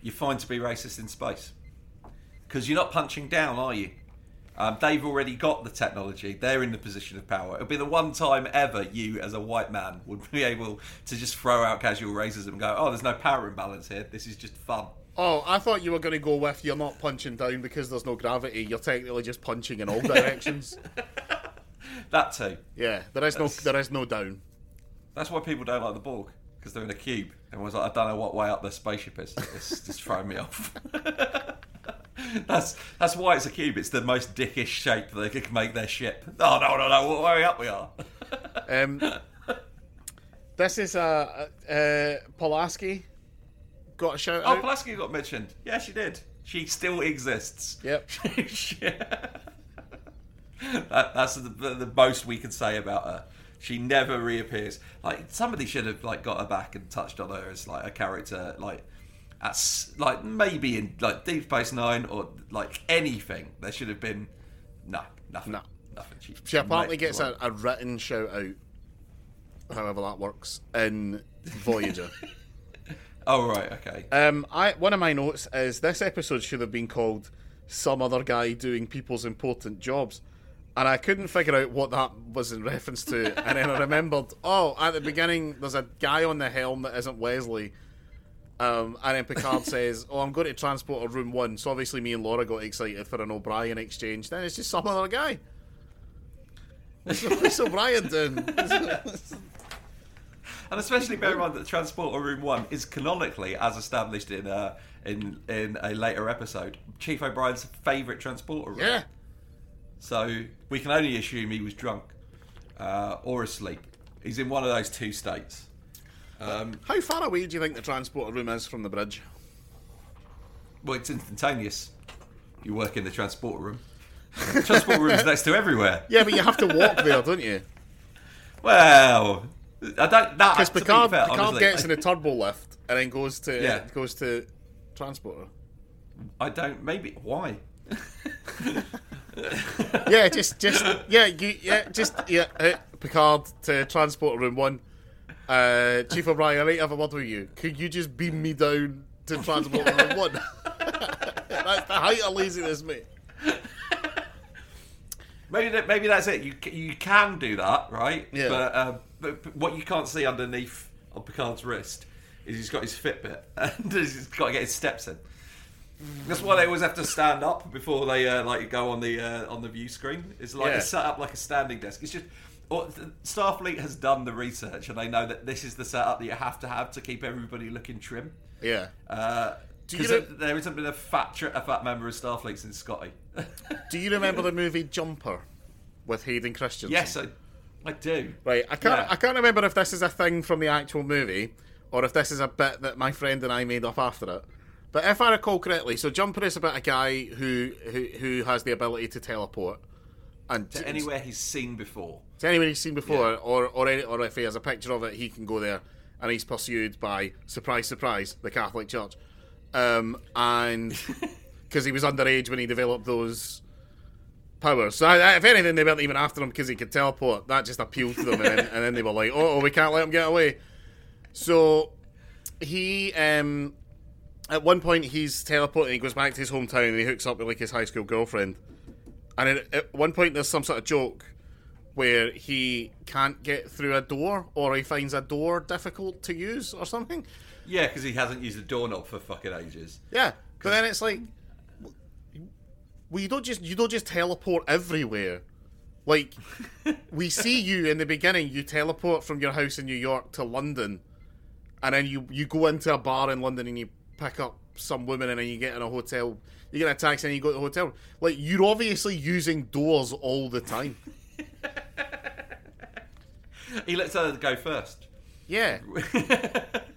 you're fine to be racist in space because you're not punching down, are you? Um, they've already got the technology. They're in the position of power. It'll be the one time ever you, as a white man, [LAUGHS] would be able to just throw out casual racism and go, "Oh, there's no power imbalance here. This is just fun." Oh, I thought you were going to go with you're not punching down because there's no gravity. You're technically just punching in all [LAUGHS] directions. That too. yeah, there is no there is no down. That's why people don't like the Borg because they're in a cube. Everyone's like, I don't know what way up their spaceship is. It's [LAUGHS] just throwing me off. [LAUGHS] that's that's why it's a cube. It's the most dickish shape they can make their ship. Oh no no no! What way up we are? Um, this is uh, uh, Pulaski got a shout Oh, out. Pulaski got mentioned. Yeah, she did. She still exists. Yep. [LAUGHS] that, that's the, the, the most we can say about her. She never reappears. Like somebody should have like got her back and touched on her as like a character, like as like maybe in like Deep Space Nine or like anything. There should have been no nothing. No. nothing. She, She apparently gets a, a written shout out, however that works, in Voyager. [LAUGHS] Oh right, okay. um, I one of my notes is this episode should have been called "Some Other Guy Doing People's Important Jobs," and I couldn't figure out what that was in reference to. and then I remembered, [LAUGHS] oh, at the beginning there's a guy on the helm that isn't Wesley. Um, and then Picard [LAUGHS] says, "Oh, I'm going to transport a room one." So obviously, me and Laura got excited for an O'Brien exchange. Then it's just some other guy. What's, what's O'Brien doing? [LAUGHS] And especially bear in mind that Transporter Room One is canonically, as established in uh, in in a later episode, Chief O'Brien's favourite transporter room. yeah, So we can only assume he was drunk uh, or asleep. He's in one of those two states. Um, How far away do you think the transporter room is from the bridge? well, it's instantaneous. You work in the transporter room. The [LAUGHS] transporter room's next to everywhere. Yeah, but you have to walk there, don't you? Well, I don't. That Because to be Picard, fair, Picard honestly, gets in a turbo lift and then goes to Yeah. goes to transporter. I don't. Maybe why? [LAUGHS] Yeah, just just yeah, you, yeah, just yeah. Uh, Picard to transporter room one. Uh, Chief O'Brien, I need to have a word with you. Could you just beam me down to transporter room one? [LAUGHS] That's the height of laziness, mate. Maybe that, maybe that's it. You you can do that, right? Yeah. But, uh, but, but what you can't see underneath on Picard's wrist is he's got his Fitbit [LAUGHS] and he's got to get his steps in. That's why they always have to stand up before they uh, like go on the uh, on the view screen. It's like Yeah. it's set up like a standing desk. It's just or, Starfleet has done the research and they know that this is the setup that you have to have to keep everybody looking trim. Yeah. Uh, Do you know- there isn't been a fat a fat member of Starfleet since Scotty. [LAUGHS] Do you remember the movie Jumper with Hayden Christensen? yes, I, I do. Right, I can't. Yeah. I can't remember if this is a thing from the actual movie or if this is a bit that my friend and I made up after it. But if I recall correctly, so Jumper is about a guy who who, who has the ability to teleport and To anywhere he's seen before. to anywhere he's seen before, Yeah. or or any, or if he has a picture of it, he can go there, and he's pursued by surprise, surprise, the Catholic Church, um, and [LAUGHS] because he was underage when he developed those powers. So I, if anything, they weren't even after him because he could teleport. That just appealed to them, and then, and then they were like, "Oh, we can't let him get away." So he, um, at one point, he's teleporting. He goes back to his hometown and he hooks up with like his high school girlfriend. And at, at one point, there's some sort of joke where he can't get through a door, or he finds a door difficult to use, or something. Yeah, because he hasn't used a doorknob for fucking ages. Yeah, but then it's like, well, you don't just you don't just teleport everywhere. Like, [LAUGHS] we see you in the beginning. You teleport from your house in New York to London, and then you you go into a bar in London and you pick up some woman, and then you get in a hotel. You get a taxi and you go to the hotel. Like, you're obviously using doors all the time. [LAUGHS] He lets her go first. Yeah, [LAUGHS]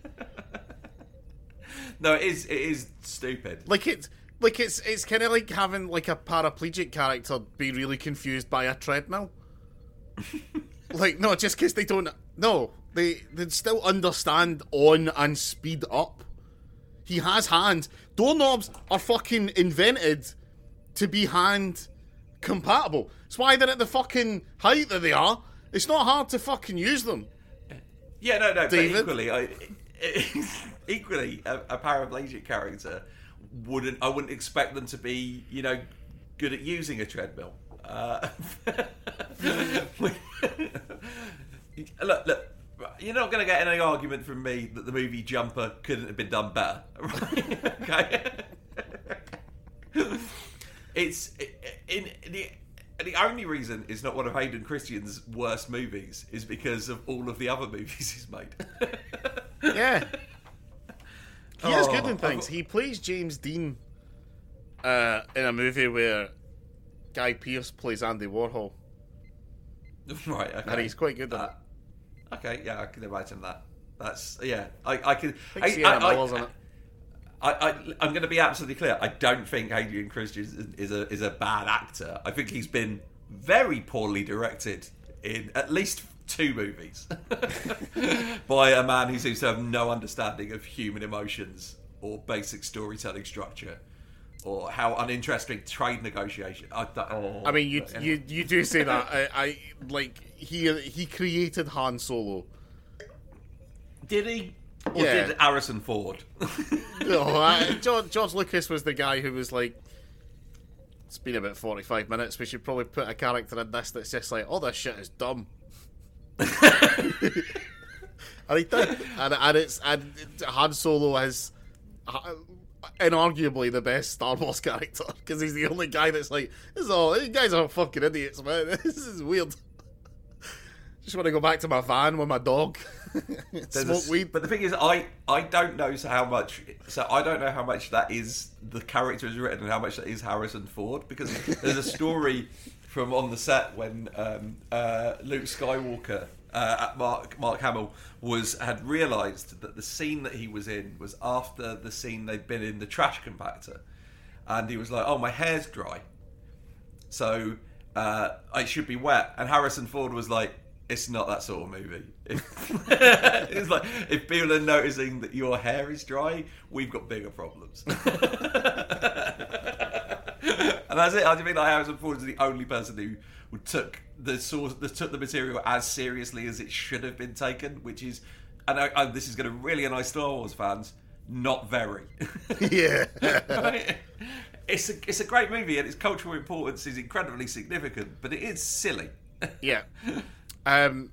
No, it is. It is stupid. like it's like it's it's kind of like having like a paraplegic character be really confused by a treadmill. [LAUGHS] like no, just because they don't no, they they still understand on and speed up. He has hands. Doorknobs are fucking invented to be hand compatible. That's why they're at the fucking height that they are. It's not hard to fucking use them. Yeah, no, no. David? But equally, I, [LAUGHS] equally, a, a paraplegic character wouldn't. I wouldn't expect them to be, you know, good at using a treadmill. Uh, [LAUGHS] look, look. You're not going to get any argument from me that the movie Jumper couldn't have been done better. [LAUGHS] Right? okay. it's in, in the the only reason it's not one of Hayden Christensen's worst movies is because of all of the other movies he's made. [LAUGHS] Yeah. He is good Oh, in things. He plays James Dean uh, in a movie where Guy Pearce plays Andy Warhol, [LAUGHS] right, okay. and he's quite good at Uh, it. okay, yeah, I can imagine that. That's yeah, I, I can. I think Sienna Miller's in it. I, I, I'm going to be absolutely clear. I don't think Adrian Christian is, is a is a bad actor. I think he's been very poorly directed in at least two movies [LAUGHS] by a man who seems to have no understanding of human emotions or basic storytelling structure or how uninteresting trade negotiation. I, don't- oh, I mean, you but you you do say that. I, I like he he created Han Solo. did he? Or Yeah. did Harrison Ford? No, I, George, George Lucas was the guy who was like, "It's been about forty-five minutes. We should probably put a character in this that's just like, all this shit is dumb." [LAUGHS] and he did, and, and it's and Han Solo is uh, inarguably the best Star Wars character because he's the only guy that's like, "This is all. You guys are fucking idiots, man. [LAUGHS] This is weird." Just want to go back to my van with my dog, [LAUGHS] [LAUGHS] smoke weed. But the thing is, I I don't know so how much. So I don't know how much that is the character is written and how much that is Harrison Ford because there's a story from on the set when um, uh, Luke Skywalker. Uh, at Mark Mark Hamill was had realised that the scene that he was in was after the scene they'd been in the trash compactor, and he was like, "Oh, my hair's dry, so uh, it should be wet." And Harrison Ford was like, "It's not that sort of movie." [LAUGHS] it's like if people are noticing that your hair is dry, we've got bigger problems. [LAUGHS] and that's it. I think like Harrison Ford is the only person who, who took the source, that took the material as seriously as it should have been taken, which is, and I, I, this is going to really annoy Star Wars fans, not very. [LAUGHS] yeah. Right? It's a it's a great movie and its cultural importance is incredibly significant, but it is silly. Yeah. Um,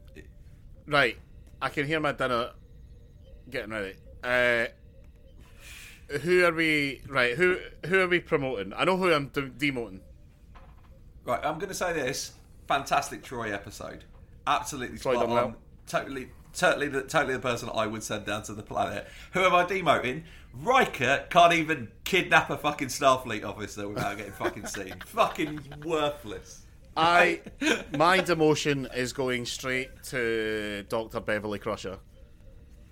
right. I can hear my dinner getting ready. Uh, who are we? Right. Who who are we promoting? I know who I'm de- demoting. Right, I'm going to say this: fantastic Troi episode, absolutely Troi spot on. well. Totally, totally, the, totally the person I would send down to the planet. Who am I demoting? Riker can't even kidnap a fucking Starfleet officer without getting fucking seen. [LAUGHS] fucking worthless. I [LAUGHS] my demotion is going straight to Doctor Beverly Crusher.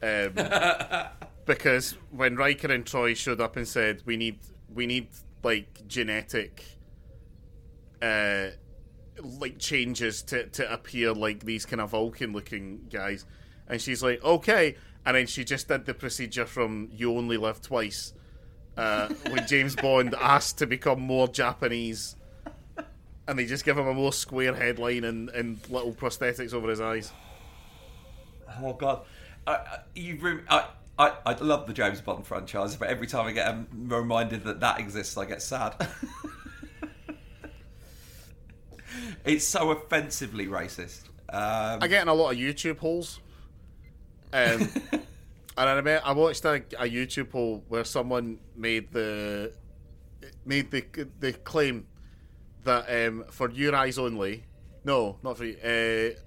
Um, [LAUGHS] because when Riker and Troi showed up and said we need we need like genetic uh like changes to, to appear like these kind of Vulcan looking guys and she's like okay and then she just did the procedure from You Only Live Twice uh, when [LAUGHS] James Bond asked to become more Japanese and they just give him a more square headline and, and little prosthetics over his eyes. Oh god, you. I, I I love the James Bond franchise, but every time I get um, reminded that that exists, I get sad. [LAUGHS] it's so offensively racist. Um, I get in a lot of YouTube holes. Um, [LAUGHS] and I remember I watched a, a YouTube hole where someone made the made the the claim that um, for your eyes only. No, not for you. Uh,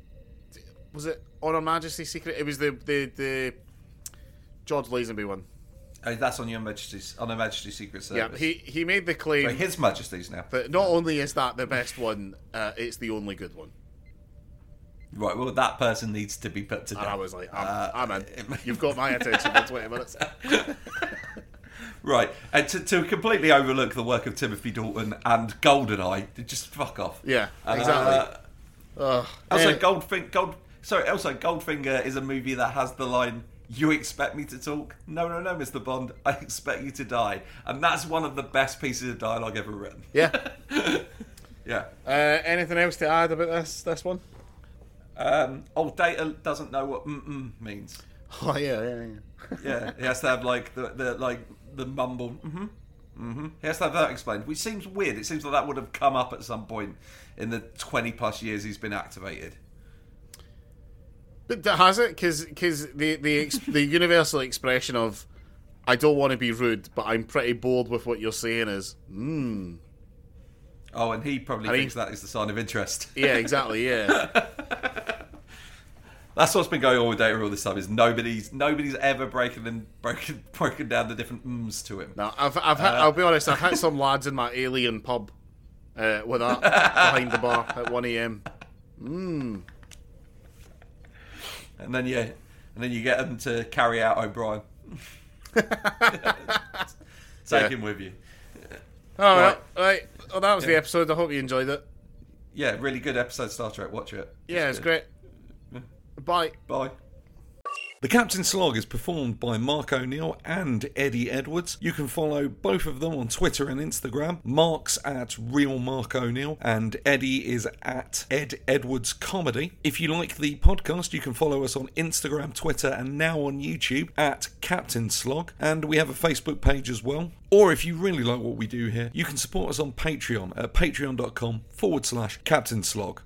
was it on Her Majesty's Secret? It was the the the George Lazenby one. oh, that's on your Majesty's on Her Majesty's Secret Service. Yeah, he he made the claim Sorry, His Majesty's now. that not only is that the best one, uh, it's the only good one. Right, well, that person needs to be put to death. And I was like, I'm, Uh, I'm in. [LAUGHS] You've got my attention for 20 minutes. [LAUGHS] Right, and to, to completely overlook the work of Timothy Dalton and Goldeneye, just fuck off. Yeah, Uh, exactly. Also, Eh, Goldfinger. Gold. Sorry. Also, Goldfinger is a movie that has the line, "You expect me to talk? No, no, no, Mister Bond. I expect you to die." And that's one of the best pieces of dialogue ever written. yeah. [LAUGHS] Yeah. Uh, anything else to add about this this one? Um, oh, Data doesn't know what mm-mm means. [LAUGHS] Oh yeah, yeah, yeah. Yeah, he has to have like the, the like the mumble. Mm-hmm. Mm-hmm. He has to have that explained, which seems weird. It seems like that would have come up at some point in the twenty plus years he's been activated. But th- has it? Because the the ex- the universal expression of "I don't want to be rude, but I'm pretty bored with what you're saying" is mm. Oh, and he probably And he- thinks that is the sign of interest. yeah, exactly, yeah. [LAUGHS] That's what's been going on with Data all this time. Is nobody's nobody's ever breaking them broken [LAUGHS] broken down the different ums to him. No, I've I've hit, I'll be honest, I've had [LAUGHS] some lads in my alien pub uh, with that [LAUGHS] behind the bar at one a.m. And then you and then you get them to carry out O'Brien. Take Yeah. him with you. All right, Right. right. Well, that was the episode. I hope you enjoyed it. Yeah, really good episode Star Trek. Watch it. Yeah, it's good. great. Bye. Bye. The Captain Slog is performed by Mark O'Neill and Eddie Edwards. You can follow both of them on Twitter and Instagram. Mark's at Real Mark O'Neill and Eddie is at Ed Edwards Comedy. If you like the podcast, you can follow us on Instagram, Twitter, and now on YouTube at Captain Slog. And we have a Facebook page as well. Or if you really like what we do here, you can support us on Patreon at patreon.com forward slash Captain Slog.